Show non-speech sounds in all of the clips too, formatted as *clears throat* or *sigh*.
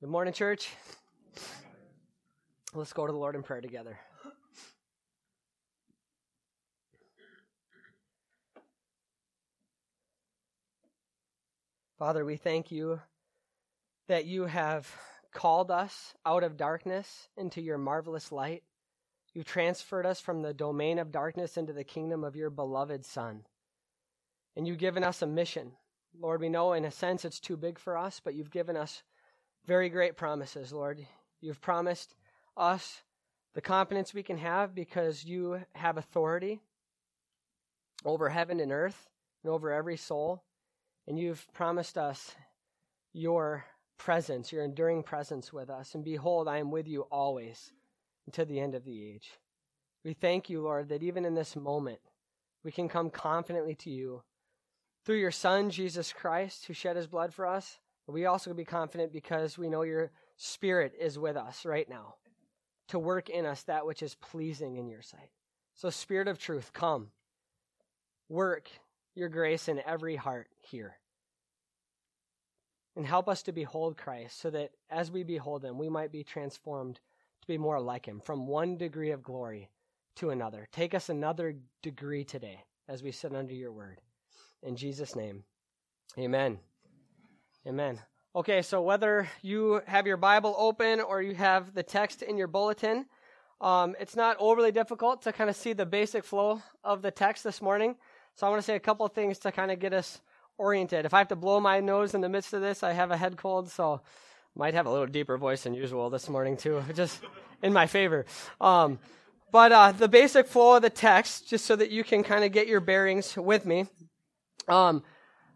Good morning, church. Let's go to the Lord in prayer together. Father, we thank you that you have called us out of darkness into your marvelous light. You've transferred us from the domain of darkness into the kingdom of your beloved Son. And you've given us a mission. Lord, we know in a sense it's too big for us, but you've given us very great promises, Lord. You've promised us the confidence we can have because you have authority over heaven and earth and over every soul. And you've promised us your presence, your enduring presence with us. And behold, I am with you always until the end of the age. We thank you, Lord, that even in this moment, we can come confidently to you through your Son, Jesus Christ, who shed his blood for us we also be confident because we know your Spirit is with us right now to work in us that which is pleasing in your sight. So, Spirit of truth, come. Work your grace in every heart here. And help us to behold Christ so that as we behold him, we might be transformed to be more like him from one degree of glory to another. Take us another degree today as we sit under your word. In Jesus' name, amen. Amen. Okay, so whether you have your Bible open or you have the text in your bulletin, um, it's not overly difficult to kind of see the basic flow of the text this morning. So I want to say a couple of things to kind of get us oriented. If I have to blow my nose in the midst of this, I have a head cold, so might have a little deeper voice than usual this morning too, *laughs* just in my favor. Um, but uh, the basic flow of the text, just so that you can kind of get your bearings with me. Um,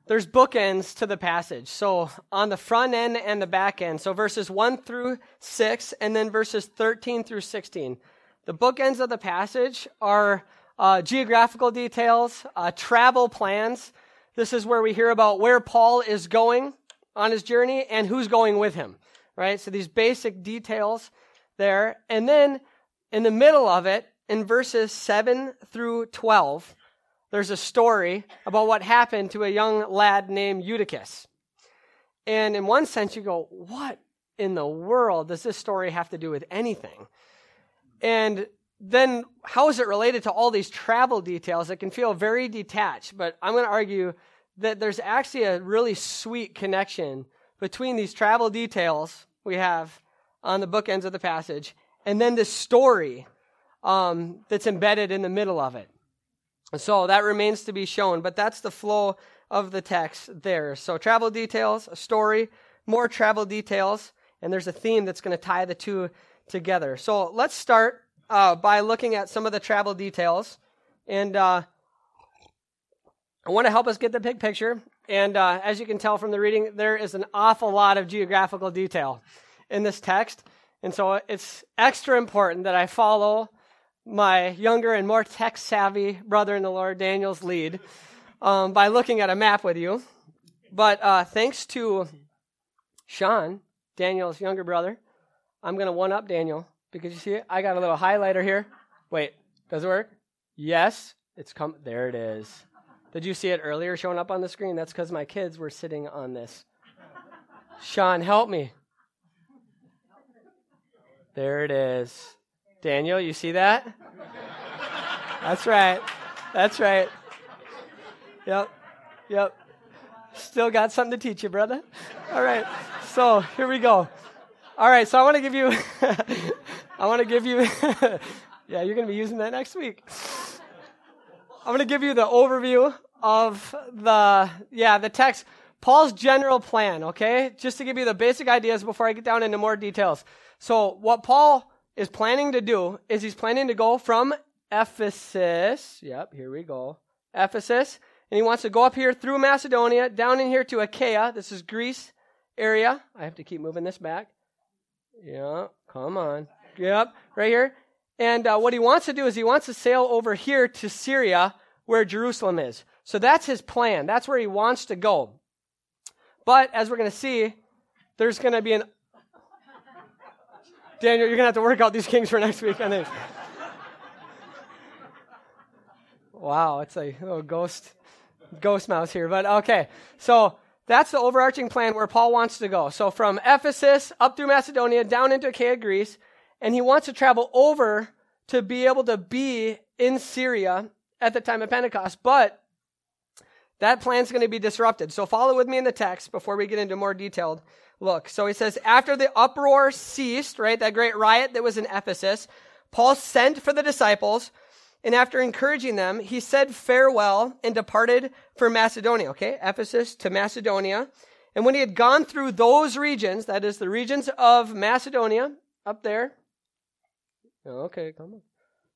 there's bookends to the passage. So on the front end and the back end. So verses 1 through 6, and then verses 13 through 16. The bookends of the passage are uh, geographical details, uh, travel plans. This is where we hear about where Paul is going on his journey and who's going with him, right? So these basic details there. And then in the middle of it, in verses 7 through 12, there's a story about what happened to a young lad named Eutychus. And in one sense, you go, what in the world does this story have to do with anything? And then how is it related to all these travel details? It can feel very detached, but I'm going to argue that there's actually a really sweet connection between these travel details we have on the bookends of the passage and then this story um, that's embedded in the middle of it. So that remains to be shown, but that's the flow of the text there. So travel details, a story, more travel details, and there's a theme that's going to tie the two together. So let's start uh, by looking at some of the travel details. And uh, I want to help us get the big picture. And uh, as you can tell from the reading, there is an awful lot of geographical detail in this text. And so it's extra important that I follow my younger and more tech savvy brother in the Lord, Daniel's lead, um, by looking at a map with you. But uh, thanks to Sean, Daniel's younger brother, I'm going to one up Daniel because you see? I got a little highlighter here. Wait, does it work? Yes, it's come. There it is. Did you see it earlier showing up on the screen? That's because my kids were sitting on this. Sean, help me. There it is. Daniel, you see that? That's right. That's right. Yep. Yep. Still got something to teach you, brother. All right. So here we go. All right. So I want to give you, *laughs* I want to give you, *laughs* yeah, you're going to be using that next week. I'm going to give you the overview of the, yeah, the text. Paul's general plan, okay? Just to give you the basic ideas before I get down into more details. So what Paul is planning to do is he's planning to go from Ephesus. Yep, here we go. Ephesus. And he wants to go up here through Macedonia, down in here to Achaia. This is Greece area. I have to keep moving this back. Yeah, come on. Yep, right here. And uh, what he wants to do is he wants to sail over here to Syria, where Jerusalem is. So that's his plan. That's where he wants to go. But as we're going to see, there's going to be an Daniel, you're going to have to work out these kings for next week, I think. wow, it's a little ghost, ghost mouse here. But okay, so that's the overarching plan where Paul wants to go. So from Ephesus up through Macedonia, down into Achaia, Greece, and he wants to travel over to be able to be in Syria at the time of Pentecost. But that plan's going to be disrupted. So follow with me in the text before we get into more detailed look. So he says, after the uproar ceased, right, that great riot that was in Ephesus, Paul sent for the disciples, and after encouraging them, he said farewell and departed for Macedonia, okay? Ephesus to Macedonia. And when he had gone through those regions, that is the regions of Macedonia, up there, okay, come on,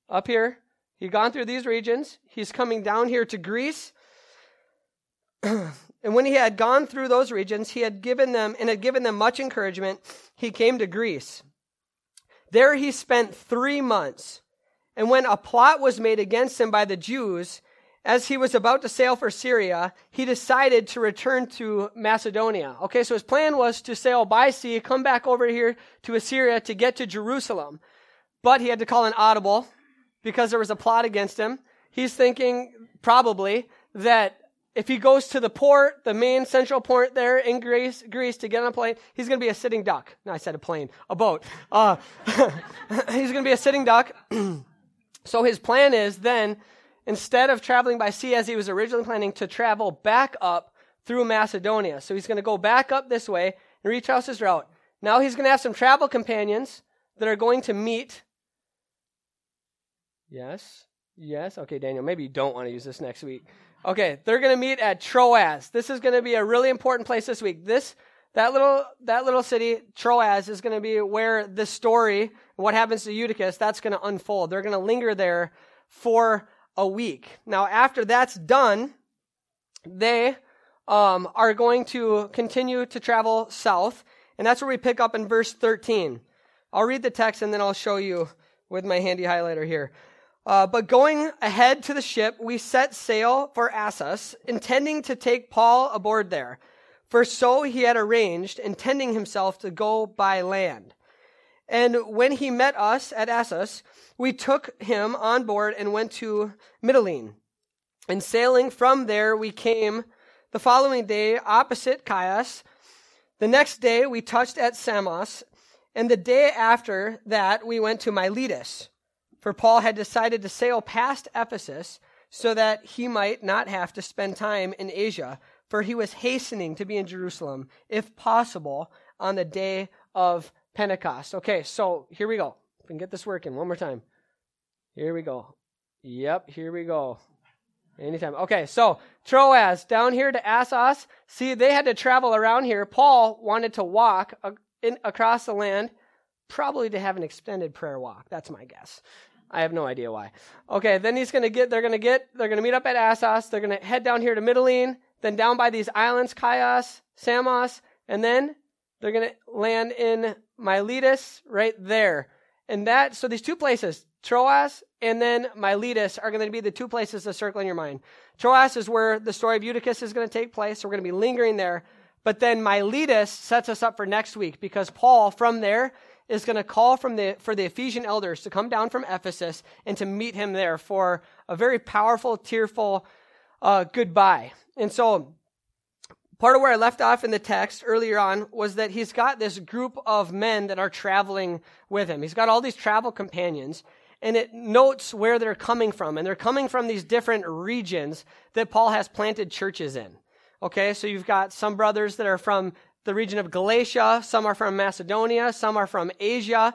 up here, he'd gone through these regions. He's coming down here to Greece. *clears throat* and when he had gone through those regions, he had given them and had given them much encouragement. He came to Greece. There he spent three months. And when a plot was made against him by the Jews, as he was about to sail for Syria, he decided to return to Macedonia. Okay, so his plan was to sail by sea, come back over here to Assyria to get to Jerusalem. But he had to call an audible because there was a plot against him. He's thinking probably that if he goes to the port, the main central port there in Greece, Greece to get on a plane, he's going to be a sitting duck. No, I said a plane, a boat. Uh, *laughs* he's going to be a sitting duck. *clears throat* so his plan is then, instead of traveling by sea as he was originally planning, to travel back up through Macedonia. So he's going to go back up this way and retrace his route. Now he's going to have some travel companions that are going to meet. Yes, yes. Okay, Daniel, maybe you don't want to use this next week. Okay, they're going to meet at Troas. This is going to be a really important place this week. This that little that little city Troas is going to be where the story what happens to Eutychus that's going to unfold. They're going to linger there for a week. Now after that's done, they um, are going to continue to travel south, and that's where we pick up in verse 13. I'll read the text and then I'll show you with my handy highlighter here. Uh, but going ahead to the ship, we set sail for Assos, intending to take Paul aboard there. For so he had arranged, intending himself to go by land. And when he met us at Assos, we took him on board and went to Mytilene. And sailing from there, we came the following day opposite Chios. The next day, we touched at Samos. And the day after that, we went to Miletus for Paul had decided to sail past Ephesus so that he might not have to spend time in Asia, for he was hastening to be in Jerusalem, if possible, on the day of Pentecost. Okay, so here we go. We can get this working one more time. Here we go. Yep, here we go. Anytime. Okay, so Troas down here to Assos. See, they had to travel around here. Paul wanted to walk in, across the land, probably to have an extended prayer walk. That's my guess. I have no idea why. Okay, then he's gonna get. They're gonna get. They're gonna meet up at Assos. They're gonna head down here to Mytilene. Then down by these islands, Chios, Samos, and then they're gonna land in Miletus right there. And that. So these two places, Troas and then Miletus, are to be the two places to circle in your mind. Troas is where the story of Eutychus is to take place. So we're to be lingering there. But then Miletus sets us up for next week because Paul, from there, is going to call from the, for the Ephesian elders to come down from Ephesus and to meet him there for a very powerful, tearful uh, goodbye. And so, part of where I left off in the text earlier on was that he's got this group of men that are traveling with him. He's got all these travel companions, and it notes where they're coming from. And they're coming from these different regions that Paul has planted churches in. Okay, so you've got some brothers that are from the region of Galatia, some are from Macedonia, some are from Asia.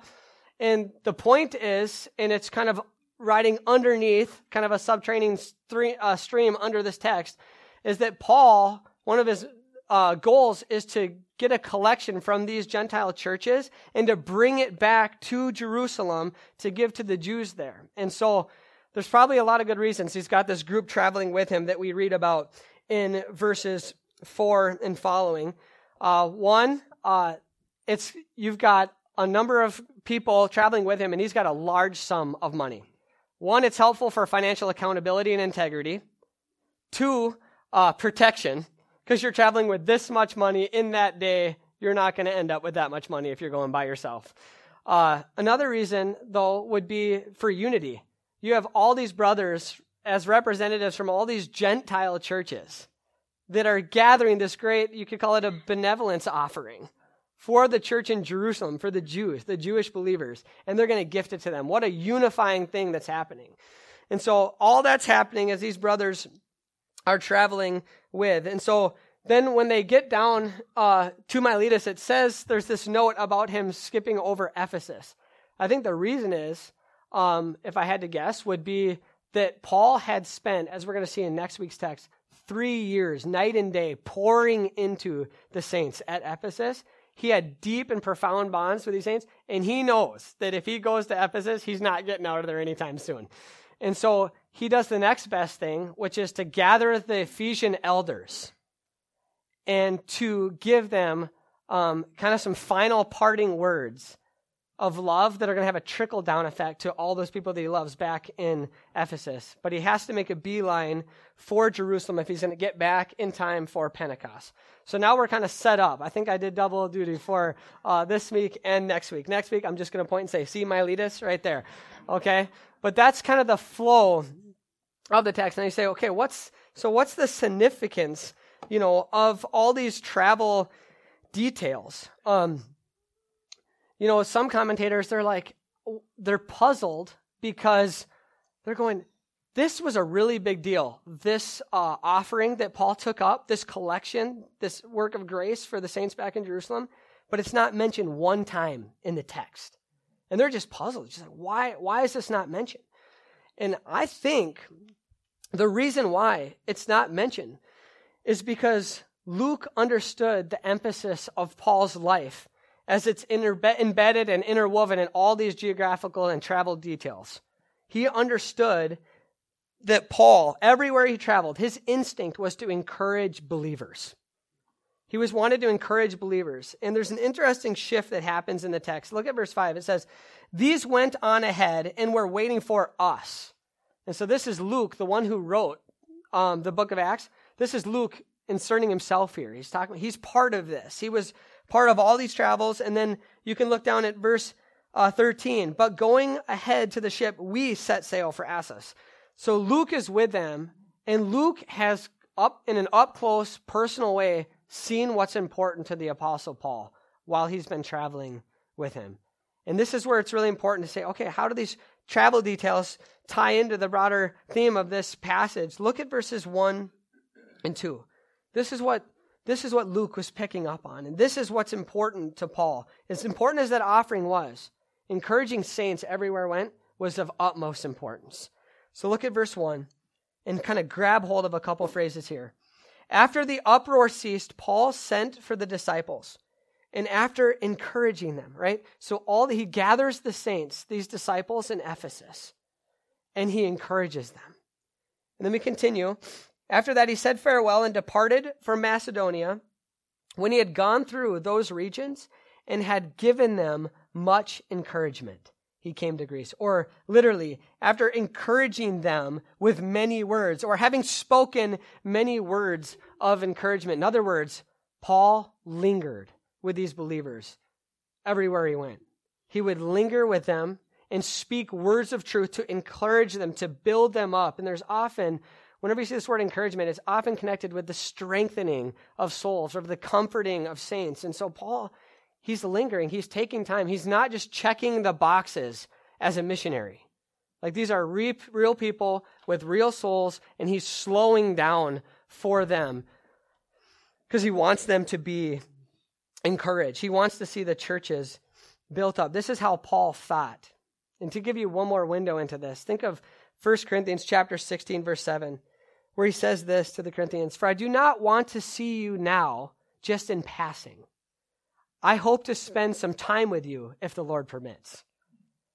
And the point is, and it's kind of writing underneath, kind of a stream, uh, stream under this text, is that Paul, one of his uh, goals is to get a collection from these Gentile churches and to bring it back to Jerusalem to give to the Jews there. And so there's probably a lot of good reasons. He's got this group traveling with him that we read about in verses 4 and following. Uh, one, uh, it's you've got a number of people traveling with him, and he's got a large sum of money. One, it's helpful for financial accountability and integrity. Two, uh, protection, because you're traveling with this much money in that day. You're not going to end up with that much money if you're going by yourself. Uh, another reason, though, would be for unity. You have all these brothers as representatives from all these Gentile churches that are gathering this great, you could call it a benevolence offering for the church in Jerusalem, for the Jews, the Jewish believers, and they're going to gift it to them. What a unifying thing that's happening. And so all that's happening as these brothers are traveling with. And so then when they get down uh, to Miletus, it says there's this note about him skipping over Ephesus. I think the reason is, um, if I had to guess, would be that Paul had spent, as we're going to see in next week's text, three years, night and day, pouring into the saints at Ephesus. He had deep and profound bonds with these saints, and he knows that if he goes to Ephesus, he's not getting out of there anytime soon. And so he does the next best thing, which is to gather the Ephesian elders and to give them um, kind of some final parting words of love that are going to have a trickle down effect to all those people that he loves back in Ephesus. But he has to make a beeline for Jerusalem if he's going to get back in time for Pentecost. So now we're kind of set up. I think I did double duty for uh, this week and next week. Next week, I'm just going to point and say, see Miletus right there. Okay? But that's kind of the flow of the text. And you say, okay, what's so what's the significance, you know, of all these travel details? Um, you know, some commentators they're like they're puzzled because they're going, this was a really big deal. This uh, offering that Paul took up, this collection, this work of grace for the saints back in Jerusalem, but it's not mentioned one time in the text. And they're just puzzled. Just like, why, why is this not mentioned? And I think the reason why it's not mentioned is because Luke understood the emphasis of Paul's life as it's embedded and interwoven in all these geographical and travel details. He understood that Paul, everywhere he traveled, his instinct was to encourage believers. He was wanted to encourage believers. And there's an interesting shift that happens in the text. Look at verse 5. It says, These went on ahead and were waiting for us. And so this is Luke, the one who wrote um, the book of Acts. This is Luke inserting himself here. He's talking, he's part of this. He was part of all these travels. And then you can look down at verse uh, 13. But going ahead to the ship, we set sail for Assos. So Luke is with them, and Luke has up in an up close, personal way seen what's important to the apostle Paul while he's been traveling with him. And this is where it's really important to say, okay, how do these travel details tie into the broader theme of this passage? Look at verses 1 and 2. This is what this is what Luke was picking up on, and this is what's important to Paul. As important as that offering was, encouraging saints everywhere went was of utmost importance. So look at verse 1 and kind of grab hold of a couple phrases here. After the uproar ceased, Paul sent for the disciples. And after encouraging them, right? So all he gathers the saints, these disciples in Ephesus, and he encourages them. And then we continue. After that, he said farewell and departed for Macedonia. When he had gone through those regions and had given them much encouragement, he came to Greece. Or literally, after encouraging them with many words, or having spoken many words of encouragement. In other words, Paul lingered with these believers everywhere he went. He would linger with them and speak words of truth to encourage them, to build them up. And there's often, whenever you see this word encouragement, it's often connected with the strengthening of souls or the comforting of saints. And so Paul he's lingering, he's taking time. He's not just checking the boxes as a missionary. Like these are re- real people with real souls, and he's slowing down for them because he wants them to be encouraged. He wants to see the churches built up. This is how Paul thought. And to give you one more window into this, think of 1 Corinthians chapter 16 verse 7 where he says this to the Corinthians, "For I do not want to see you now just in passing, I hope to spend some time with you if the Lord permits.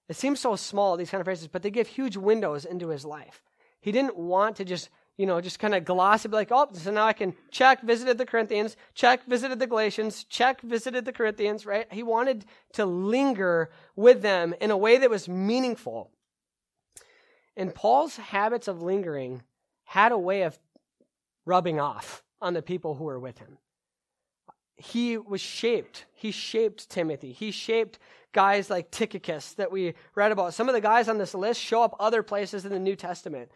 It seems so small, these kind of phrases, but they give huge windows into his life. He didn't want to just, you know, just kind of gloss it, be like, oh, so now I can check, visited the Corinthians, check, visited the Galatians, check, visited the Corinthians, right? He wanted to linger with them in a way that was meaningful. And Paul's habits of lingering had a way of rubbing off on the people who were with him he was shaped. He shaped Timothy. He shaped guys like Tychicus that we read about. Some of the guys on this list show up other places in the New Testament.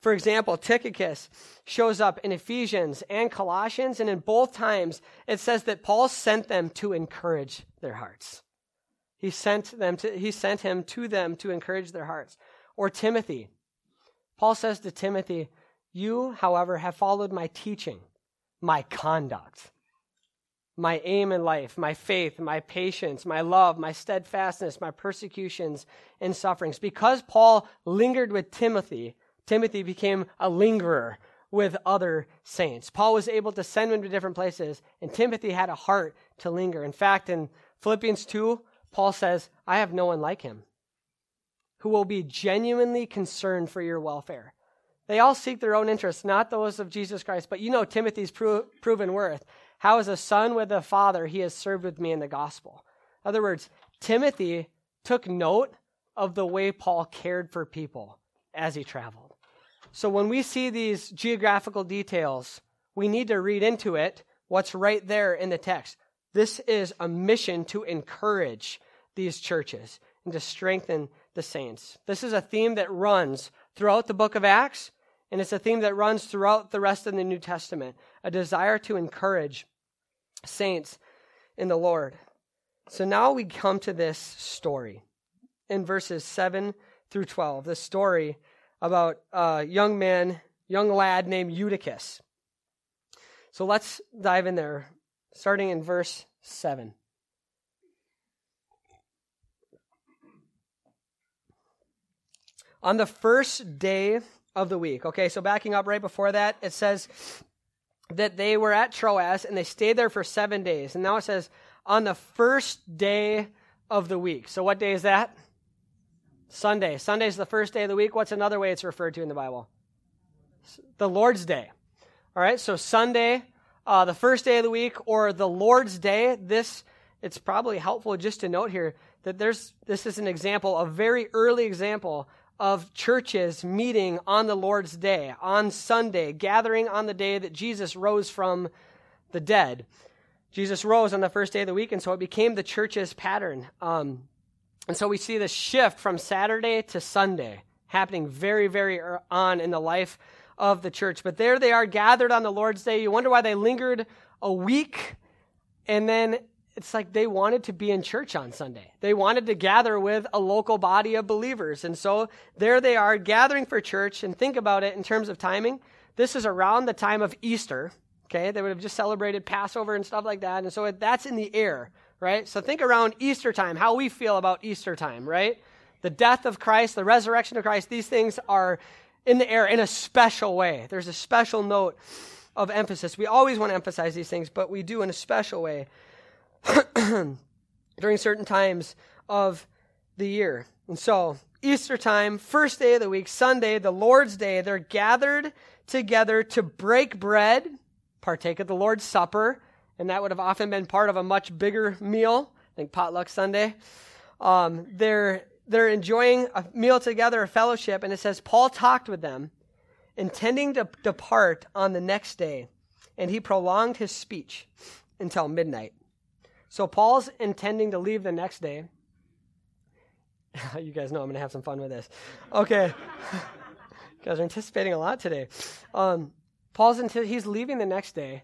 For example, Tychicus shows up in Ephesians and Colossians, and in both times it says that Paul sent them to encourage their hearts. He sent them to, he sent him to them to encourage their hearts. Or Timothy. Paul says to Timothy, You, however, have followed my teaching, my conduct, my aim in life, my faith, my patience, my love, my steadfastness, my persecutions and sufferings. Because Paul lingered with Timothy, Timothy became a lingerer with other saints. Paul was able to send him to different places, and Timothy had a heart to linger. In fact, in Philippians 2, Paul says, I have no one like him who will be genuinely concerned for your welfare. They all seek their own interests, not those of Jesus Christ. But you know Timothy's pro- proven worth. How, as a son with a father, he has served with me in the gospel. In other words, Timothy took note of the way Paul cared for people as he traveled. So when we see these geographical details, we need to read into it what's right there in the text. This is a mission to encourage these churches and to strengthen the saints. This is a theme that runs throughout the book of Acts, and it's a theme that runs throughout the rest of the New Testament a desire to encourage saints in the Lord. So now we come to this story in verses 7 through 12. The story about a young man, young lad named Eutychus. So let's dive in there, starting in verse 7. On the first day of the week, okay, so backing up right before that, it says that they were at Troas and they stayed there for seven days. And now it says on the first day of the week. So what day is that? Sunday. Sunday is the first day of the week. What's another way it's referred to in the Bible? The Lord's Day. All right, so Sunday, uh, the first day of the week, or the Lord's Day. This it's probably helpful just to note here that there's this is an example, a very early example of churches meeting on the Lord's day, on Sunday, gathering on the day that Jesus rose from the dead. Jesus rose on the first day of the week, and so it became the church's pattern. Um, and so we see this shift from Saturday to Sunday happening very, very on in the life of the church. But there they are gathered on the Lord's day. You wonder why they lingered a week and then it's like they wanted to be in church on Sunday. They wanted to gather with a local body of believers. And so there they are gathering for church. And think about it in terms of timing. This is around the time of Easter. Okay. They would have just celebrated Passover and stuff like that. And so that's in the air, right? So think around Easter time, how we feel about Easter time, right? The death of Christ, the resurrection of Christ, these things are in the air in a special way. There's a special note of emphasis. We always want to emphasize these things, but we do in a special way. *coughs* during certain times of the year. And so, Easter time, first day of the week, Sunday, the Lord's Day, they're gathered together to break bread, partake of the Lord's Supper, and that would have often been part of a much bigger meal. I think potluck Sunday. Um, they're they're enjoying a meal together, a fellowship, and it says Paul talked with them, intending to depart on the next day, and he prolonged his speech until midnight. So Paul's intending to leave the next day. *laughs* you guys know I'm going to have some fun with this. Okay. *laughs* you guys are anticipating a lot today. Um, Paul's into, he's leaving the next day,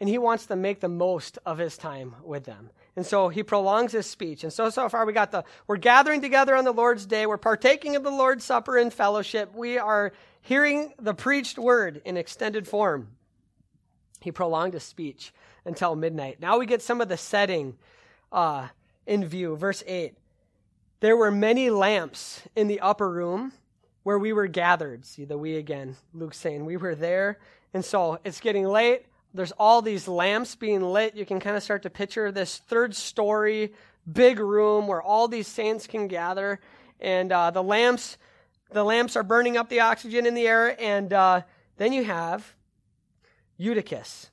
and he wants to make the most of his time with them. And so he prolongs his speech. And so, so far we got the, we're gathering together on the Lord's day. We're partaking of the Lord's Supper in fellowship. We are hearing the preached word in extended form. He prolonged his speech until midnight. Now we get some of the setting uh, in view. Verse 8 There were many lamps in the upper room where we were gathered. See the we again. Luke's saying we were there. And so it's getting late. There's all these lamps being lit. You can kind of start to picture this third story, big room where all these saints can gather. And uh, the lamps, the lamps are burning up the oxygen in the air. And uh, then you have Eutychus.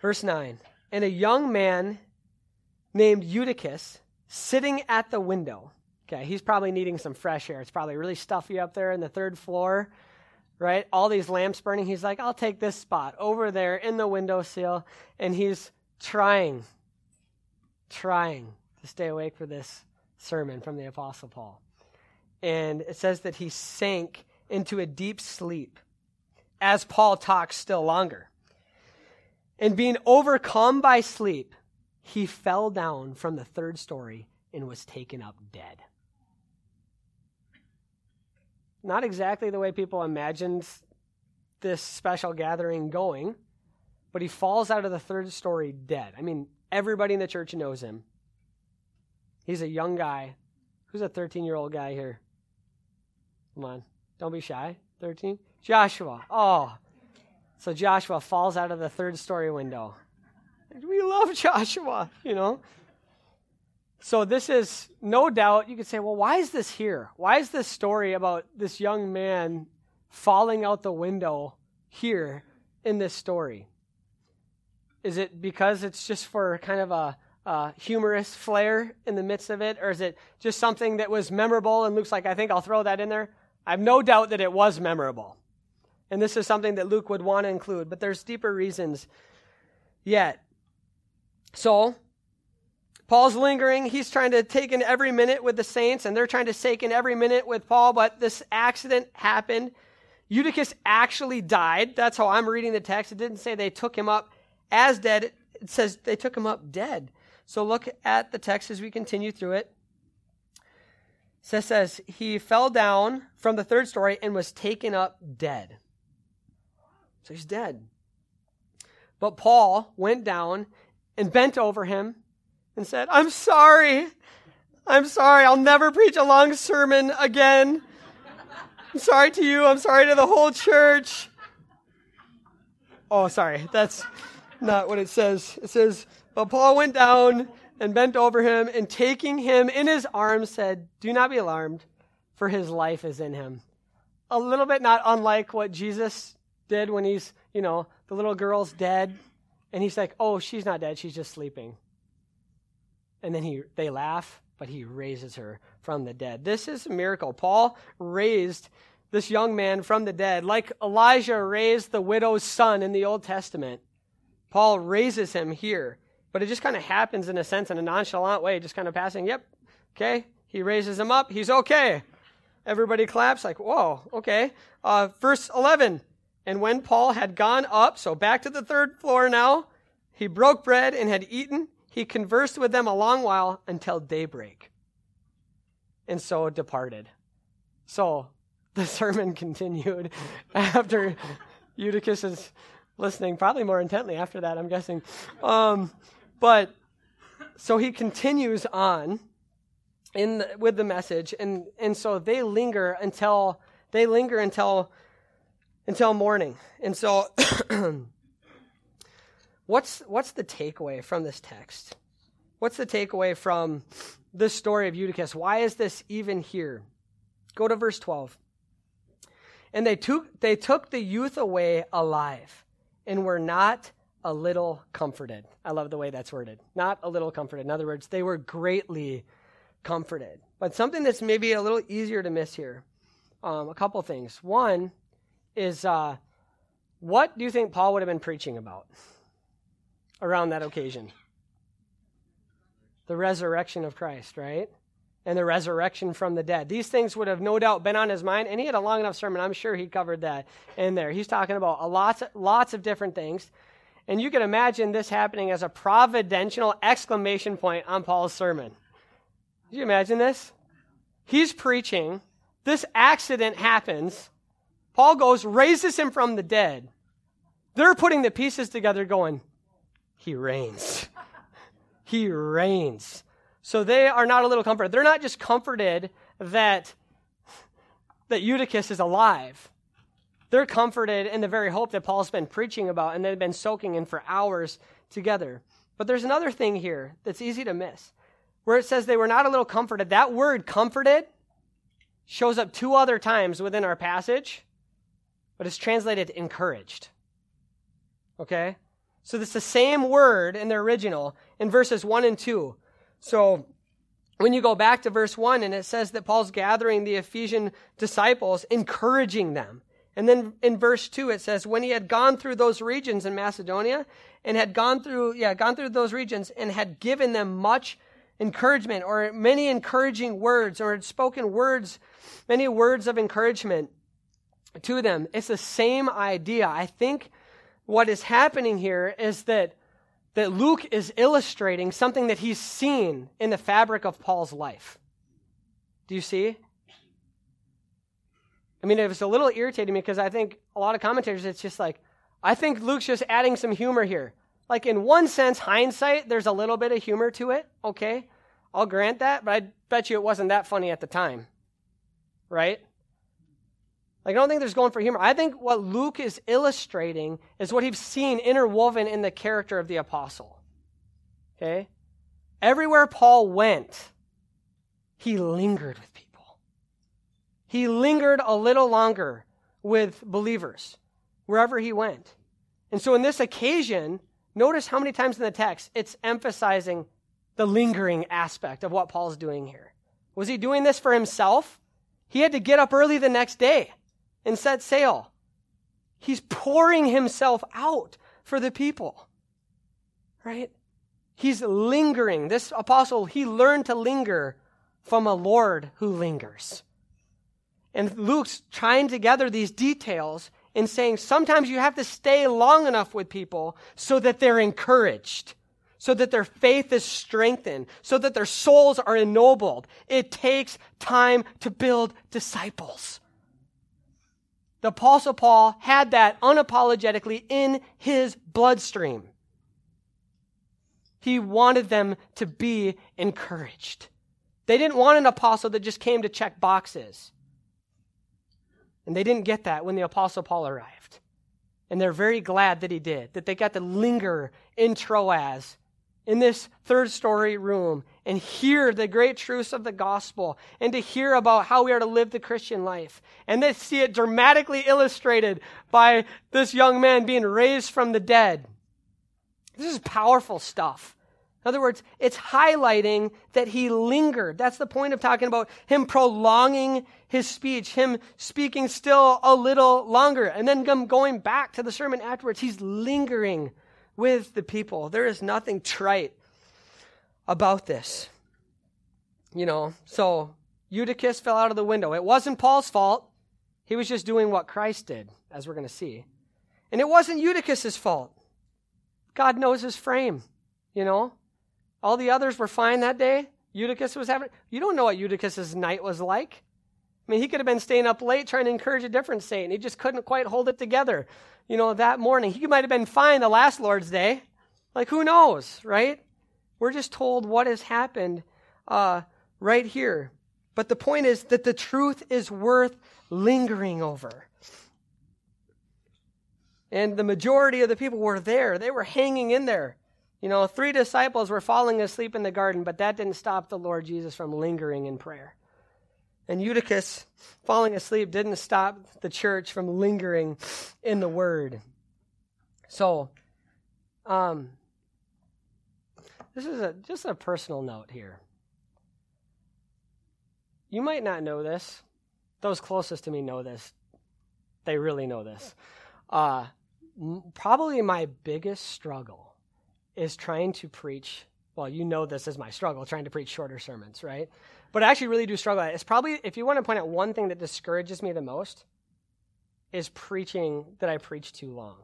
Verse 9 And a young man named Eutychus sitting at the window. Okay, he's probably needing some fresh air. It's probably really stuffy up there in the third floor, right? All these lamps burning. He's like, I'll take this spot over there in the windowsill. And he's trying, trying to stay awake for this sermon from the Apostle Paul. And it says that he sank into a deep sleep as Paul talks still longer. And being overcome by sleep, he fell down from the third story and was taken up dead. Not exactly the way people imagined this special gathering going, but he falls out of the third story dead. I mean, everybody in the church knows him. He's a young guy. Who's a 13 year old guy here? Come on. Don't be shy. 13? Joshua. Oh. So Joshua falls out of the third story window. We love Joshua, you know. So this is no doubt you could say, well, why is this here? Why is this story about this young man falling out the window here in this story? Is it because it's just for kind of a, humorous flair in the midst of it, or is it just something that was memorable and Luke's like, I think I'll throw that in there? I have no doubt that it was memorable. And this is something that Luke would want to include, but there's deeper reasons yet. So, Paul's lingering. He's trying to take in every minute with the saints, and they're trying to take in every minute with Paul, but this accident happened. Eutychus actually died. That's how I'm reading the text. It didn't say they took him up as dead, it says they took him up dead. So look at the text as we continue through it. It says, he fell down from the third story and was taken up dead. So he's dead. But Paul went down and bent over him and said, I'm sorry. I'm sorry. I'll never preach a long sermon again. I'm sorry to you. I'm sorry to the whole church. Oh, sorry. That's not what it says. It says, But Paul went down and bent over him, and taking him in his arms, said, Do not be alarmed, for his life is in him. A little bit not unlike what Jesus did when he's, you know, the little girl's dead, and he's like, Oh, she's not dead, she's just sleeping. And then he, they laugh, but he raises her from the dead. This is a miracle. Paul raised this young man from the dead, like Elijah raised the widow's son in the Old Testament. Paul raises him here. But it just kind of happens in a sense, in a nonchalant way, just kind of passing, yep, okay. He raises him up, he's okay. Everybody claps, like, whoa, okay. Uh, verse 11. And when Paul had gone up, so back to the third floor now, he broke bread and had eaten. He conversed with them a long while until daybreak. And so departed. So the *laughs* sermon continued after Eutychus is listening, probably more intently after that, I'm guessing. Um, but so he continues on in the, with the message, and and so they linger until they linger until until morning. And so, *clears throat* what's what's the takeaway from this text? What's the takeaway from this story of Eutychus? Why is this even here? Go to verse twelve. And they took they took the youth away alive, and were not a little comforted. I love the way that's worded. Not a little comforted. In other words, they were greatly comforted. But something that's maybe a little easier to miss here um, a couple things. One is uh, what do you think Paul would have been preaching about around that occasion? The resurrection of Christ, right? And the resurrection from the dead. These things would have no doubt been on his mind, and he had a long enough sermon. I'm sure he covered that in there. He's talking about a lots, lots of different things. And you can imagine this happening as a providential exclamation point on Paul's sermon. Can you imagine this? He's preaching. This accident happens. Paul goes, raises him from the dead. They're putting the pieces together, going, He reigns. *laughs* he reigns. So they are not a little comforted. They're not just comforted that, that Eutychus is alive. They're comforted in the very hope that Paul's been preaching about and they've been soaking in for hours together. But there's another thing here that's easy to miss. Where it says they were not a little comforted, that word comforted shows up two other times within our passage, but it's translated encouraged. Okay? So it's the same word in the original in verses 1 and 2. So when you go back to verse 1 and it says that Paul's gathering the Ephesian disciples, encouraging them. And then in verse 2 it says, when he had gone through those regions in Macedonia and had gone through, yeah, gone through those regions and had given them much encouragement or many encouraging words or had spoken words, many words of encouragement. To them. It's the same idea. I think what is happening here is that, that Luke is illustrating something that he's seen in the fabric of Paul's life. Do you see? I mean, it was a little irritating because I think a lot of commentators, it's just like, I think Luke's just adding some humor here. Like, in one sense, hindsight, there's a little bit of humor to it, okay? I'll grant that, but I bet you it wasn't that funny at the time, right? Like, I don't think there's going for humor. I think what Luke is illustrating is what he's seen interwoven in the character of the apostle. Okay? Everywhere Paul went, he lingered with people. He lingered a little longer with believers wherever he went. And so, in this occasion, notice how many times in the text it's emphasizing the lingering aspect of what Paul's doing here. Was he doing this for himself? He had to get up early the next day and set sail. He's pouring himself out for the people. Right? He's lingering. This apostle, he learned to linger from a Lord who lingers. And Luke's trying together these details in saying sometimes you have to stay long enough with people so that they're encouraged, so that their faith is strengthened, so that their souls are ennobled. It takes time to build disciples. The Apostle Paul had that unapologetically in his bloodstream. He wanted them to be encouraged. They didn't want an apostle that just came to check boxes. And they didn't get that when the Apostle Paul arrived. And they're very glad that he did, that they got to linger in Troas in this third story room and hear the great truths of the gospel and to hear about how we are to live the Christian life. And to see it dramatically illustrated by this young man being raised from the dead. This is powerful stuff. In other words, it's highlighting that he lingered. That's the point of talking about him prolonging his speech, him speaking still a little longer, and then going back to the sermon afterwards. He's lingering with the people. There is nothing trite about this. You know, so Eutychus fell out of the window. It wasn't Paul's fault. He was just doing what Christ did, as we're going to see. And it wasn't Eutychus's fault. God knows his frame, you know. All the others were fine that day. Eutychus was having. You don't know what Eutychus's night was like. I mean, he could have been staying up late trying to encourage a different saint. He just couldn't quite hold it together, you know, that morning. He might have been fine the last Lord's Day. Like, who knows, right? We're just told what has happened uh, right here. But the point is that the truth is worth lingering over. And the majority of the people were there. They were hanging in there. You know, three disciples were falling asleep in the garden, but that didn't stop the Lord Jesus from lingering in prayer. And Eutychus falling asleep didn't stop the church from lingering in the word. So, um, this is a, just a personal note here. You might not know this. Those closest to me know this. They really know this. Uh, probably my biggest struggle is trying to preach. Well, you know this is my struggle, trying to preach shorter sermons, right? But I actually really do struggle. It's probably, if you want to point out one thing that discourages me the most, is preaching that I preach too long.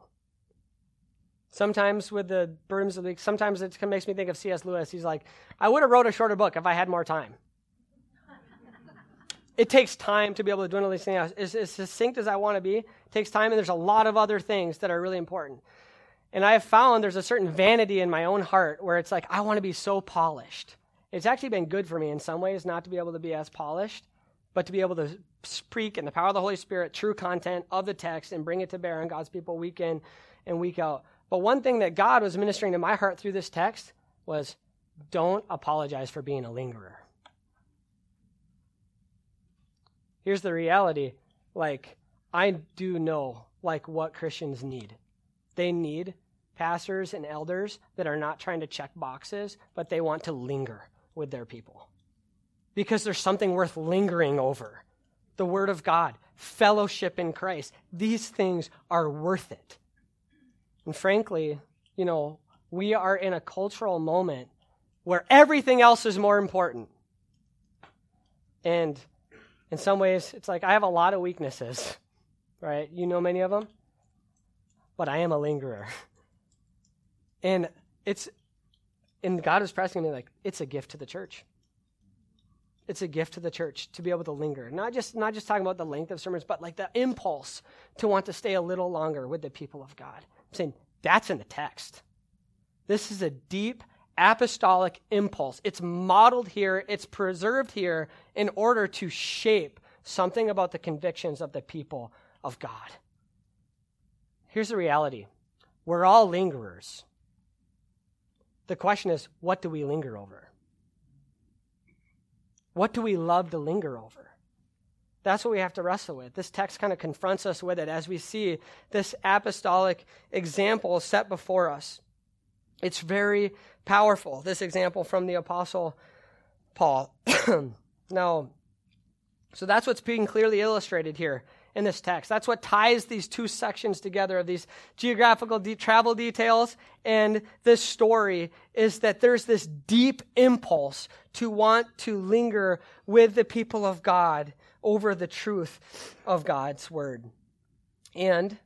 Sometimes with the burdens of the week, sometimes it makes me think of C.S. Lewis. He's like, I would have wrote a shorter book if I had more time. *laughs* it takes time to be able to do all these things. As, as succinct as I want to be, it takes time, and there's a lot of other things that are really important. And I have found there's a certain vanity in my own heart where it's like, I want to be so polished. It's actually been good for me in some ways not to be able to be as polished, but to be able to speak in the power of the Holy Spirit, true content of the text, and bring it to bear on God's people week in and week out. But one thing that God was ministering to my heart through this text was don't apologize for being a lingerer. Here's the reality like, I do know like what Christians need. They need pastors and elders that are not trying to check boxes, but they want to linger with their people. Because there's something worth lingering over the Word of God, fellowship in Christ. These things are worth it. And frankly, you know, we are in a cultural moment where everything else is more important. And in some ways, it's like I have a lot of weaknesses. right? You know many of them. But I am a lingerer. and it's, and God is pressing me like, it's a gift to the church. It's a gift to the church to be able to linger. Not just, not just talking about the length of sermons, but like the impulse to want to stay a little longer with the people of God. I'm saying that's in the text. This is a deep apostolic impulse. It's modeled here, it's preserved here in order to shape something about the convictions of the people of God. Here's the reality we're all lingerers. The question is, what do we linger over? What do we love to linger over? That's what we have to wrestle with. This text kind of confronts us with it as we see this apostolic example set before us. It's very powerful, this example from the Apostle Paul. *clears throat* now, so that's what's being clearly illustrated here in this text. That's what ties these two sections together of these geographical de- travel details and this story is that there's this deep impulse to want to linger with the people of God over the truth of God's word. And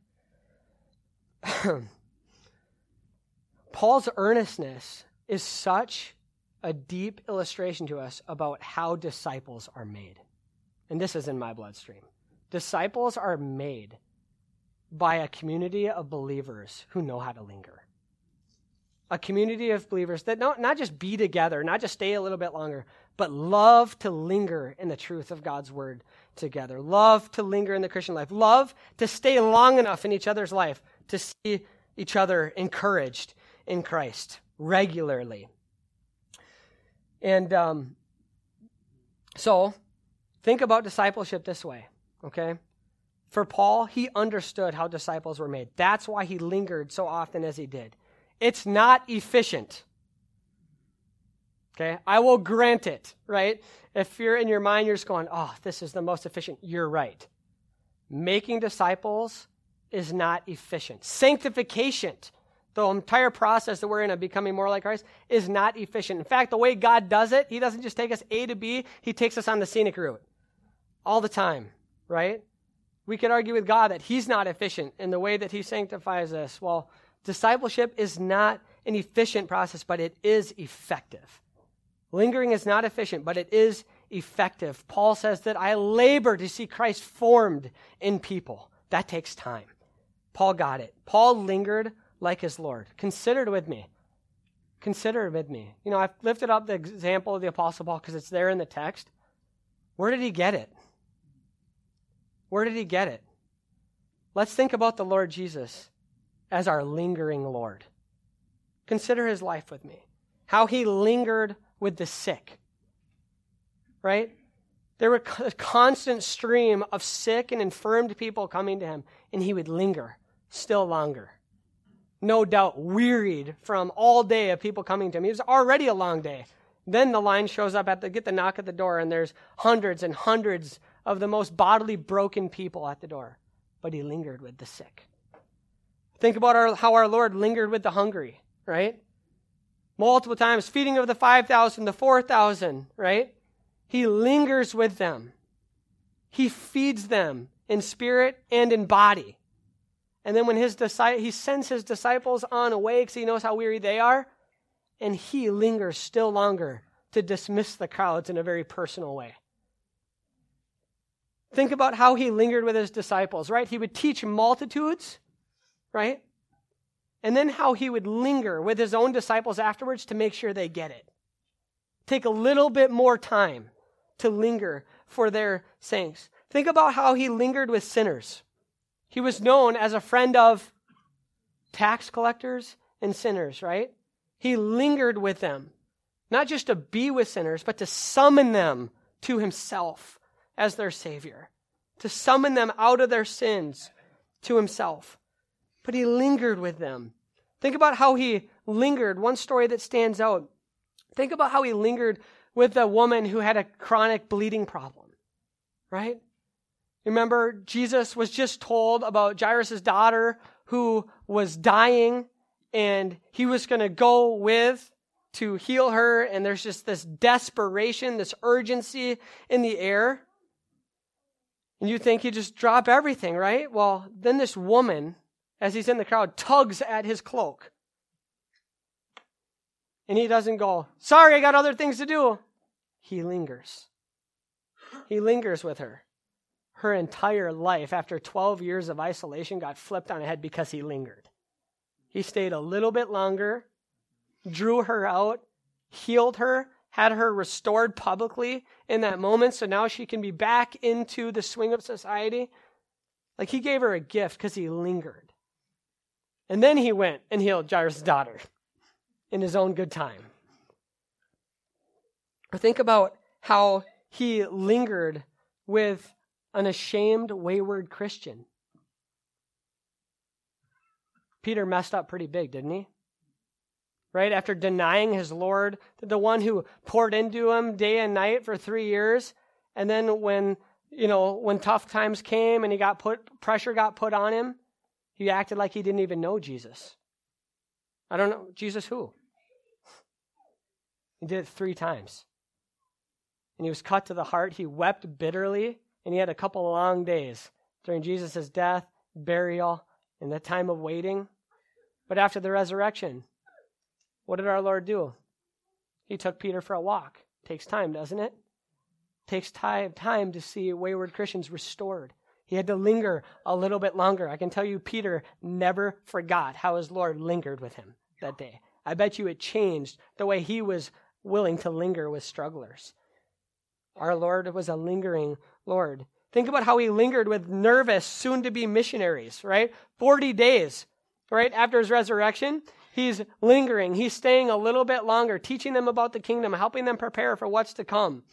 *clears throat* Paul's earnestness is such a deep illustration to us about how disciples are made. And this is in my bloodstream. Disciples are made by a community of believers who know how to linger. A community of believers that not, not just be together, not just stay a little bit longer, but love to linger in the truth of God's word together. Love to linger in the Christian life. Love to stay long enough in each other's life to see each other encouraged in Christ regularly. And um, so, think about discipleship this way, okay? For Paul, he understood how disciples were made. That's why he lingered so often as he did. It's not efficient. Okay? I will grant it, right? If you're in your mind, you're just going, oh, this is the most efficient. You're right. Making disciples is not efficient. Sanctification the entire process that we're in of becoming more like Christ is not efficient. In fact, the way God does it, He doesn't just take us A to B, He takes us on the scenic route all the time, right? We could argue with God that He's not efficient in the way that He sanctifies us. Well, discipleship is not an efficient process, but it is effective. Lingering is not efficient, but it is effective. Paul says that I labor to see Christ formed in people. That takes time. Paul got it. Paul lingered like his Lord. Consider it with me. Consider it with me. You know, I've lifted up the example of the Apostle Paul because it's there in the text. Where did he get it? Where did he get it? Let's think about the Lord Jesus as our lingering Lord. Consider his life with me. How he lingered with the sick. Right? There were a constant stream of sick and infirmed people coming to him, and he would linger still longer no doubt wearied from all day of people coming to him. It was already a long day. Then the line shows up at the get the knock at the door, and there's hundreds and hundreds of the most bodily broken people at the door. But he lingered with the sick. Think about our, how our Lord lingered with the hungry, right? Multiple times, feeding of the 5,000, the 4,000, right? He lingers with them. He feeds them in spirit and in body. And then when his he sends his disciples on away because he knows how weary they are, and he lingers still longer to dismiss the crowds in a very personal way. Think about how he lingered with his disciples, right? He would teach multitudes, right? And then how he would linger with his own disciples afterwards to make sure they get it. Take a little bit more time to linger for their saints. Think about how he lingered with sinners he was known as a friend of tax collectors and sinners, right? He lingered with them, not just to be with sinners, but to summon them to himself as their Savior, to summon them out of their sins to himself. But he lingered with them. Think about how he lingered. One story that stands out. Think about how he lingered with a woman who had a chronic bleeding problem, right? Remember, Jesus was just told about Jairus' daughter who was dying, and he was going to go with to heal her, and there's just this desperation, this urgency in the air. And you think he'd just drop everything, right? Well, then this woman, as he's in the crowd, tugs at his cloak. And he doesn't go, Sorry, I got other things to do. He lingers. He lingers with her. Her entire life, after 12 years of isolation, got flipped on head because he lingered. He stayed a little bit longer, drew her out, healed her, had her restored publicly in that moment so now she can be back into the swing of society. Like he gave her a gift because he lingered. And then he went and healed Jairus' daughter in his own good time. Or think about how he lingered with an ashamed, wayward Christian. Peter messed up pretty big, didn't he? Right? After denying his Lord, the one who poured into him day and night for three years. And then when, you know, when tough times came and he got put, pressure got put on him, he acted like he didn't even know Jesus. I don't know. Jesus who? He did it three times. And he was cut to the heart. He wept bitterly, and he had a couple of long days during Jesus' death, burial, and the time of waiting. But after the resurrection, what did our Lord do? He took Peter for a walk. Takes time, doesn't it? Takes time, time to see wayward Christians restored. He had to linger a little bit longer. I can tell you, Peter never forgot how his Lord lingered with him that day. I bet you it changed the way he was willing to linger with strugglers. Our Lord was a lingering Lord. Think about how he lingered with nervous, soon to be missionaries, right? 40 days, right? After his resurrection, he's lingering. He's staying a little bit longer, teaching them about the kingdom, helping them prepare for what's to come.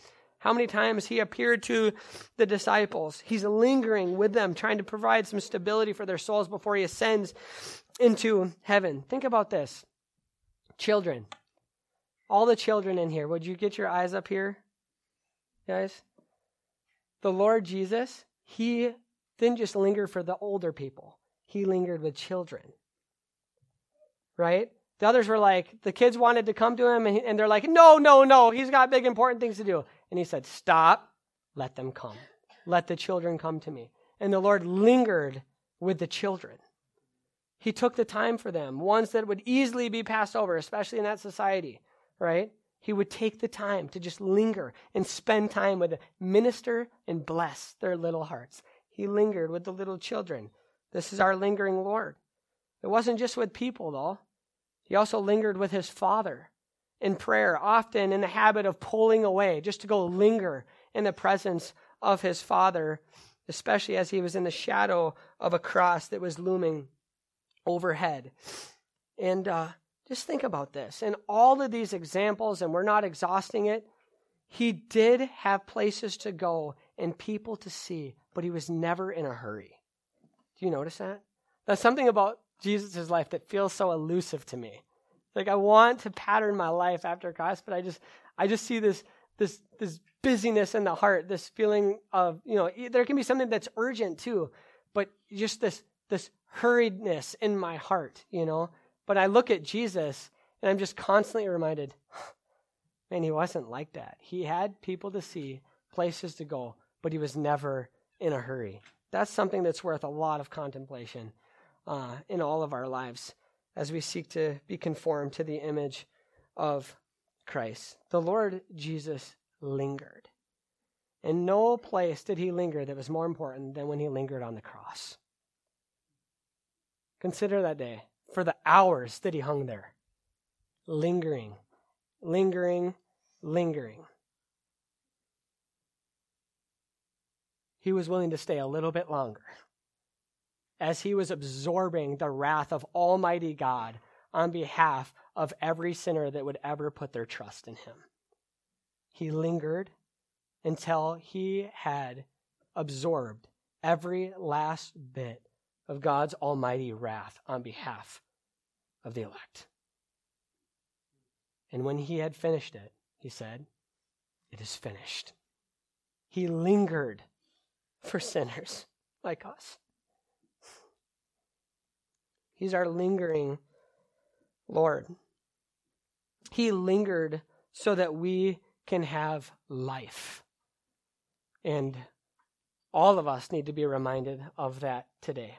How many times he appeared to the disciples. He's lingering with them, trying to provide some stability for their souls before he ascends into heaven. Think about this. Children. All the children in here, would you get your eyes up here, guys? the Lord Jesus, he didn't just linger for the older people, he lingered with children. Right? The others were like, the kids wanted to come to him, and, and they're like, no, no, no, he's got big, important things to do. And he said, stop, let them come. Let the children come to me. And the Lord lingered with the children. He took the time for them, ones that would easily be passed over, especially in that society, right? he would take the time to just linger and spend time with them, minister and bless their little hearts. He lingered with the little children. This is our lingering Lord. It wasn't just with people, though. He also lingered with his Father in prayer, often in the habit of pulling away just to go linger in the presence of his Father, especially as he was in the shadow of a cross that was looming overhead. And uh, just think about this. In all of these examples, and we're not exhausting it, he did have places to go and people to see, but he was never in a hurry. Do you notice that? That's something about Jesus' life that feels so elusive to me. Like I want to pattern my life after Christ, but I just I just see this this this busyness in the heart, this feeling of, you know, there can be something that's urgent too, but just this this hurriedness in my heart, you know? But I look at Jesus and I'm just constantly reminded, *sighs* man, he wasn't like that. He had people to see, places to go, but he was never in a hurry. That's something that's worth a lot of contemplation uh, in all of our lives as we seek to be conformed to the image of Christ. The Lord Jesus lingered. In no place did he linger that was more important than when he lingered on the cross. Consider that day for the hours that he hung there, lingering, lingering, lingering. He was willing to stay a little bit longer as he was absorbing the wrath of Almighty God on behalf of every sinner that would ever put their trust in him. He lingered until he had absorbed every last bit of God's almighty wrath on behalf of the elect. And when he had finished it, he said, It is finished. He lingered for sinners like us. He's our lingering Lord. He lingered so that we can have life. And All of us need to be reminded of that today.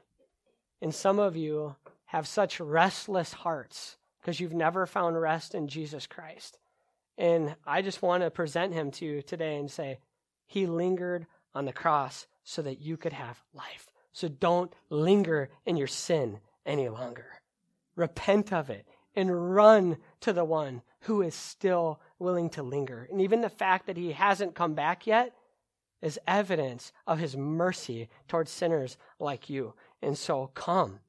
And some of you have such restless hearts because you've never found rest in Jesus Christ. And I just want to present him to you today and say, He lingered on the cross so that you could have life. So don't linger in your sin any longer. Repent of it and run to the one who is still willing to linger. And even the fact that he hasn't come back yet is evidence of his mercy towards sinners like you. And so come.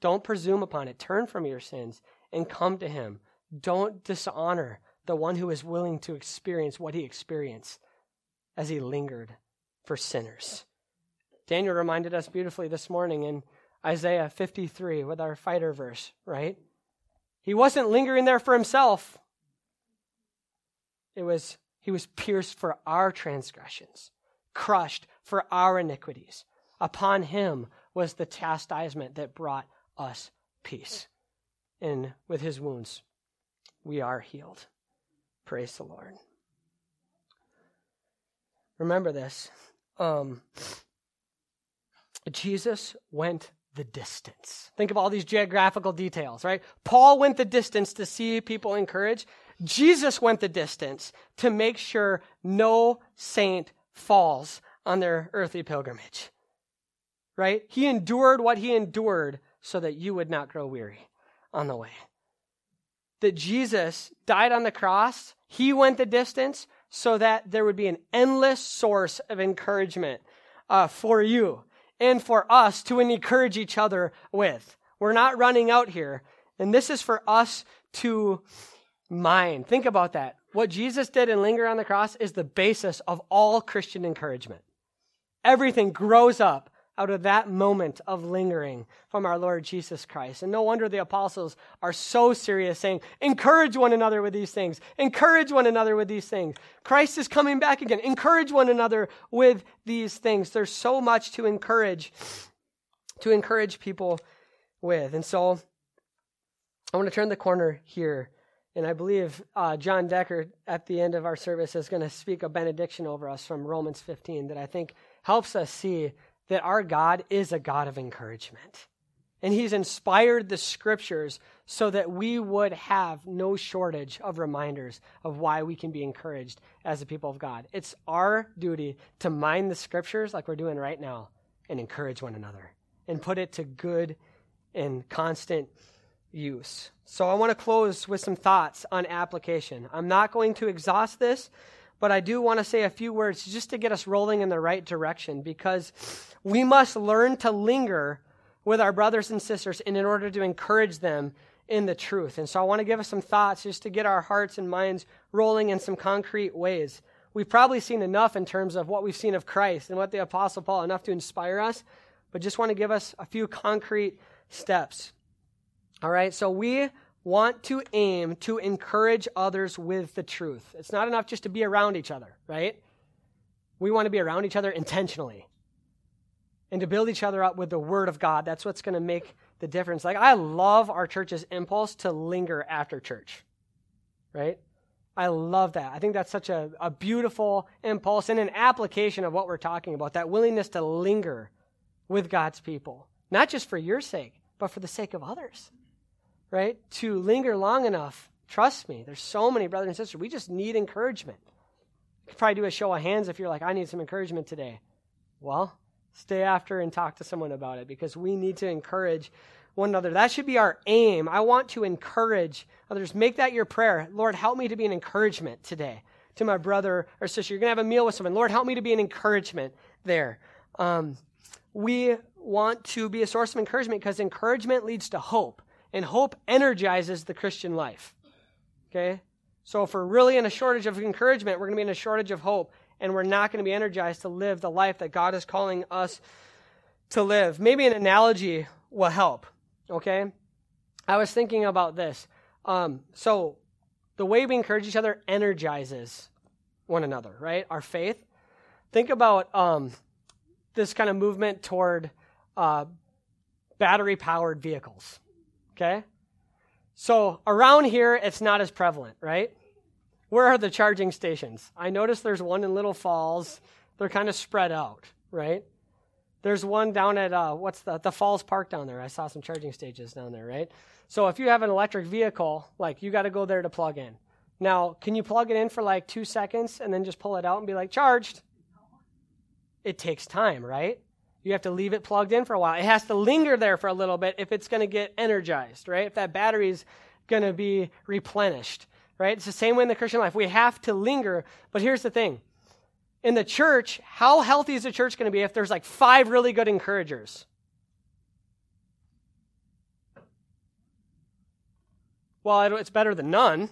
Don't presume upon it. Turn from your sins and come to him. Don't dishonor the one who is willing to experience what he experienced as he lingered for sinners. Daniel reminded us beautifully this morning in Isaiah 53 with our fighter verse, right? He wasn't lingering there for himself. It was he was pierced for our transgressions, crushed for our iniquities. Upon him was the chastisement that brought us peace. And with his wounds, we are healed. Praise the Lord. Remember this. Um, Jesus went the distance. Think of all these geographical details, right? Paul went the distance to see people encouraged. Jesus went the distance to make sure no saint falls on their earthly pilgrimage. Right? He endured what he endured so that you would not grow weary on the way. That Jesus died on the cross, he went the distance so that there would be an endless source of encouragement uh, for you and for us to encourage each other with. We're not running out here. And this is for us to mind. Think about that. What Jesus did and linger on the cross is the basis of all Christian encouragement. Everything grows up out of that moment of lingering from our Lord Jesus Christ. And no wonder the apostles are so serious, saying, Encourage one another with these things. Encourage one another with these things. Christ is coming back again. Encourage one another with these things. There's so much to encourage, to encourage people with. And so I want to turn the corner here. And I believe uh, John Decker at the end of our service is going to speak a benediction over us from Romans 15 that I think helps us see that our God is a God of encouragement. And He's inspired the scriptures so that we would have no shortage of reminders of why we can be encouraged as a people of God. It's our duty to mind the scriptures like we're doing right now and encourage one another and put it to good and constant use. So I want to close with some thoughts on application. I'm not going to exhaust this but I do want to say a few words just to get us rolling in the right direction because we must learn to linger with our brothers and sisters and in order to encourage them in the truth. And so I want to give us some thoughts just to get our hearts and minds rolling in some concrete ways. We've probably seen enough in terms of what we've seen of Christ and what the Apostle Paul, enough to inspire us, but just want to give us a few concrete steps. All right, so we want to aim to encourage others with the truth. It's not enough just to be around each other, right? We want to be around each other intentionally and to build each other up with the Word of God. That's what's going to make the difference. Like, I love our church's impulse to linger after church, right? I love that. I think that's such a, a beautiful impulse and an application of what we're talking about that willingness to linger with God's people, not just for your sake, but for the sake of others right? To linger long enough. Trust me, there's so many brothers and sisters. We just need encouragement. You could probably do a show of hands if you're like, I need some encouragement today. Well, stay after and talk to someone about it because we need to encourage one another. That should be our aim. I want to encourage others. Make that your prayer. Lord, help me to be an encouragement today to my brother or sister. You're going to have a meal with someone. Lord, help me to be an encouragement there. Um, we want to be a source of encouragement because encouragement leads to hope and hope energizes the Christian life. Okay? So if we're really in a shortage of encouragement, we're going to be in a shortage of hope, and we're not going to be energized to live the life that God is calling us to live. Maybe an analogy will help. Okay? I was thinking about this. Um, so the way we encourage each other energizes one another, right? Our faith. Think about um, this kind of movement toward uh, battery powered vehicles. Okay? So around here, it's not as prevalent, right? Where are the charging stations? I noticed there's one in Little Falls. They're kind of spread out, right? There's one down at uh, what's the the Falls Park down there. I saw some charging stages down there, right? So if you have an electric vehicle, like you got to go there to plug in. Now, can you plug it in for like two seconds and then just pull it out and be like charged? It takes time, right? You have to leave it plugged in for a while. It has to linger there for a little bit if it's going to get energized, right? If that battery's going to be replenished, right? It's the same way in the Christian life. We have to linger. But here's the thing in the church, how healthy is the church going to be if there's like five really good encouragers? Well, it's better than none.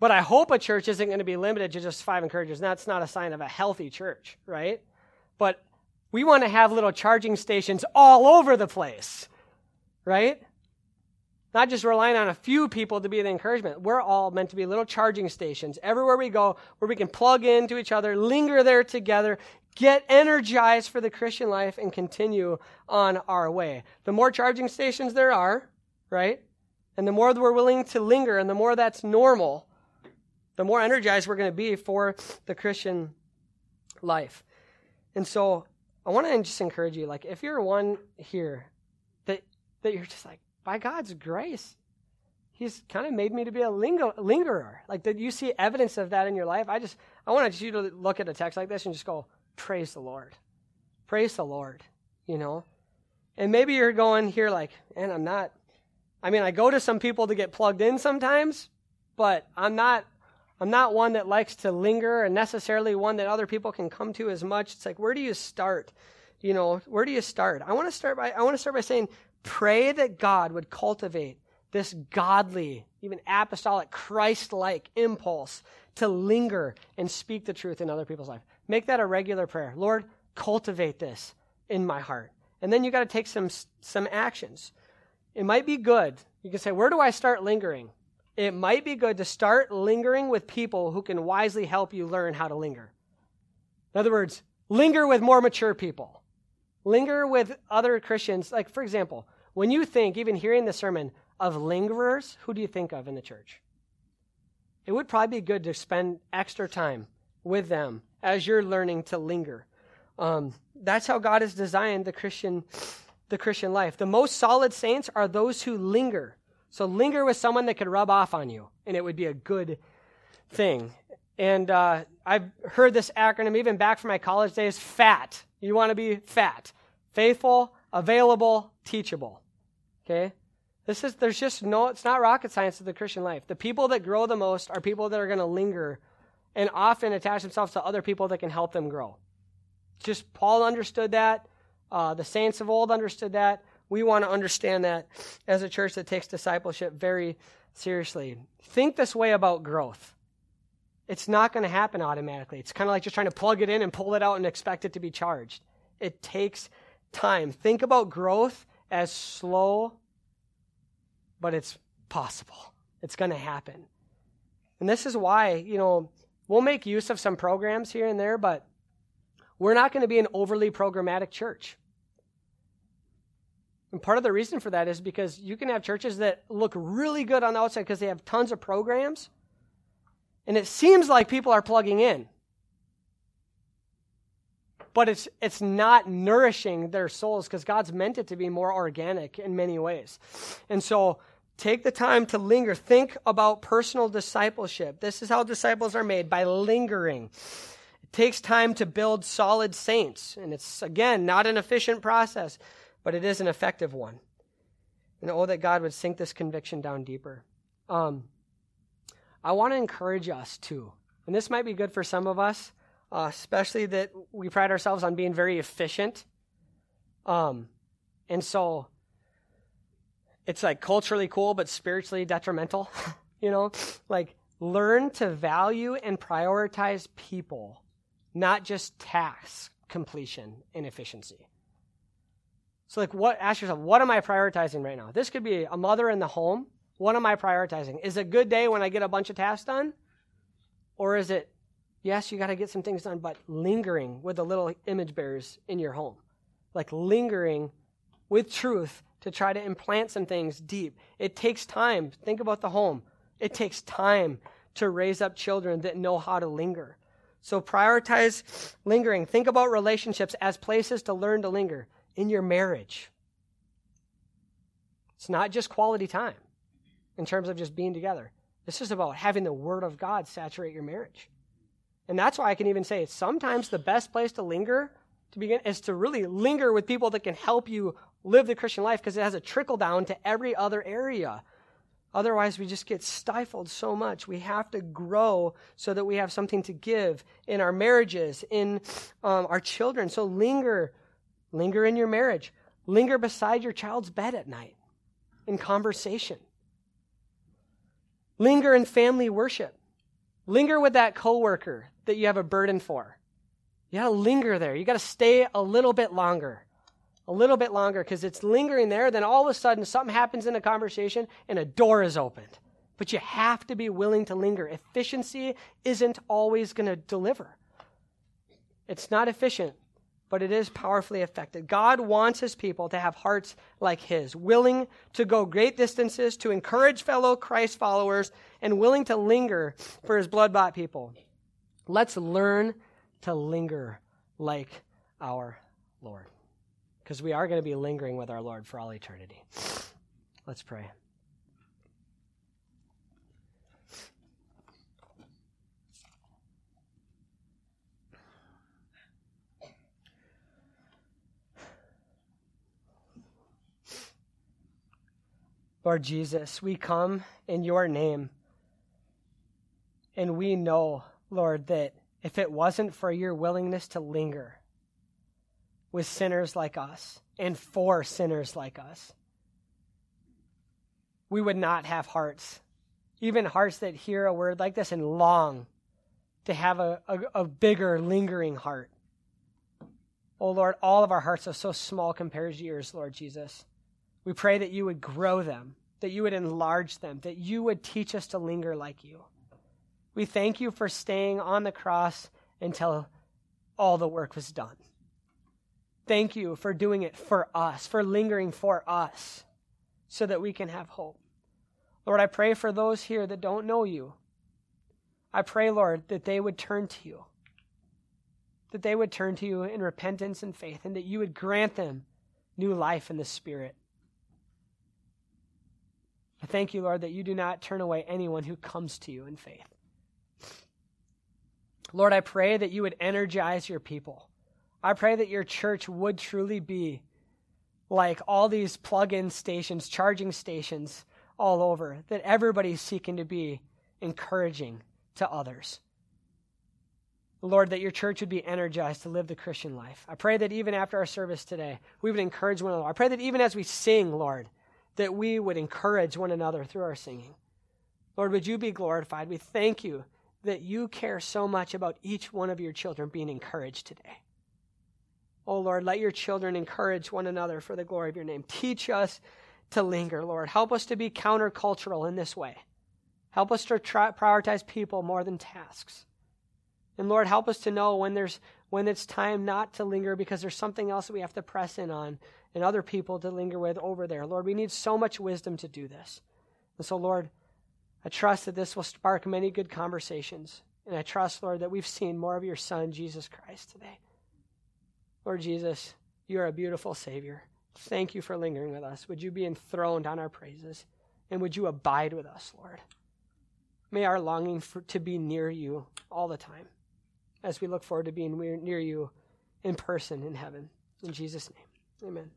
But I hope a church isn't going to be limited to just five encouragers. That's not a sign of a healthy church, right? But we want to have little charging stations all over the place, right? Not just relying on a few people to be the encouragement. We're all meant to be little charging stations everywhere we go where we can plug into each other, linger there together, get energized for the Christian life, and continue on our way. The more charging stations there are, right? And the more we're willing to linger and the more that's normal, the more energized we're going to be for the Christian life. And so I want to just encourage you, like, if you're one here that, that you're just like, by God's grace, He's kind of made me to be a lingo, lingerer. Like, did you see evidence of that in your life? I just, I want you to look at a text like this and just go, praise the Lord. Praise the Lord, you know? And maybe you're going here like, and I'm not, I mean, I go to some people to get plugged in sometimes, but I'm not I'm not one that likes to linger and necessarily one that other people can come to as much. It's like, where do you start? You know, where do you start? I want to start by I want to start by saying, pray that God would cultivate this godly, even apostolic, Christ-like impulse to linger and speak the truth in other people's life. Make that a regular prayer. Lord, cultivate this in my heart. And then you got to take some some actions. It might be good. You can say, where do I start lingering? It might be good to start lingering with people who can wisely help you learn how to linger. In other words, linger with more mature people. Linger with other Christians. Like, for example, when you think, even hearing the sermon, of lingerers, who do you think of in the church? It would probably be good to spend extra time with them as you're learning to linger. Um, that's how God has designed the Christian, the Christian life. The most solid saints are those who linger so linger with someone that could rub off on you, and it would be a good thing. And uh, I've heard this acronym even back from my college days FAT. You want to be fat. Faithful, available, teachable. Okay? This is, there's just no, it's not rocket science to the Christian life. The people that grow the most are people that are going to linger and often attach themselves to other people that can help them grow. Just Paul understood that. Uh, the saints of old understood that. We want to understand that as a church that takes discipleship very seriously. Think this way about growth. It's not going to happen automatically. It's kind of like just trying to plug it in and pull it out and expect it to be charged. It takes time. Think about growth as slow, but it's possible. It's going to happen. And this is why, you know, we'll make use of some programs here and there, but we're not going to be an overly programmatic church. And part of the reason for that is because you can have churches that look really good on the outside because they have tons of programs, and it seems like people are plugging in. But it's, it's not nourishing their souls because God's meant it to be more organic in many ways. And so take the time to linger. Think about personal discipleship. This is how disciples are made by lingering. It takes time to build solid saints. And it's, again, not an efficient process but it is an effective one. And oh, that God would sink this conviction down deeper. Um, I want to encourage us too, and this might be good for some of us, uh, especially that we pride ourselves on being very efficient. Um, and so it's like culturally cool, but spiritually detrimental. *laughs* you know, like learn to value and prioritize people, not just task completion and efficiency. So, like, what? Ask yourself, what am I prioritizing right now? This could be a mother in the home. What am I prioritizing? Is it a good day when I get a bunch of tasks done? Or is it, yes, you got to get some things done, but lingering with the little image bearers in your home? Like lingering with truth to try to implant some things deep. It takes time. Think about the home. It takes time to raise up children that know how to linger. So prioritize lingering. Think about relationships as places to learn to linger in your marriage. It's not just quality time in terms of just being together. This is about having the Word of God saturate your marriage. And that's why I can even say it's sometimes the best place to linger to begin is to really linger with people that can help you live the Christian life because it has a trickle down to every other area. Otherwise, we just get stifled so much. We have to grow so that we have something to give in our marriages, in um, our children. So linger, linger in your marriage. Linger beside your child's bed at night in conversation. Linger in family worship. Linger with that coworker that you have a burden for. You got to linger there. You got to stay a little bit longer. A little bit longer because it's lingering there. Then all of a sudden, something happens in a conversation and a door is opened. But you have to be willing to linger. Efficiency isn't always going to deliver. It's not efficient, but it is powerfully effective. God wants his people to have hearts like his, willing to go great distances to encourage fellow Christ followers and willing to linger for his blood bought people. Let's learn to linger like our Lord. Because we are going to be lingering with our Lord for all eternity. Let's pray. Lord Jesus, we come in your name. And we know, Lord, that if it wasn't for your willingness to linger with sinners like us and for sinners like us, we would not have hearts, even hearts that hear a word like this and long to have a, a, a bigger, lingering heart. Oh Lord, all of our hearts are so small compared to yours, Lord Jesus. We pray that you would grow them, that you would enlarge them, that you would teach us to linger like you. We thank you for staying on the cross until all the work was done. Thank you for doing it for us, for lingering for us, so that we can have hope. Lord, I pray for those here that don't know you. I pray, Lord, that they would turn to you, that they would turn to you in repentance and faith, and that you would grant them new life in the Spirit. I thank you, Lord, that you do not turn away anyone who comes to you in faith. Lord, I pray that you would energize your people. I pray that your church would truly be like all these plug in stations, charging stations all over, that everybody's seeking to be encouraging to others. Lord, that your church would be energized to live the Christian life. I pray that even after our service today, we would encourage one another. I pray that even as we sing, Lord, that we would encourage one another through our singing. Lord, would you be glorified? We thank you that you care so much about each one of your children being encouraged today. Oh Lord, let your children encourage one another for the glory of your name. Teach us to linger, Lord. Help us to be countercultural in this way. Help us to prioritize people more than tasks. And Lord, help us to know when there's when it's time not to linger because there's something else that we have to press in on and other people to linger with over there. Lord, we need so much wisdom to do this. And so, Lord, I trust that this will spark many good conversations. And I trust, Lord, that we've seen more of your Son, Jesus Christ, today. Lord Jesus, you are a beautiful Savior. Thank you for lingering with us. Would you be enthroned on our praises? And would you abide with us, Lord? May our longing for, to be near you all the time as we look forward to being near you in person in heaven. In Jesus' name, amen.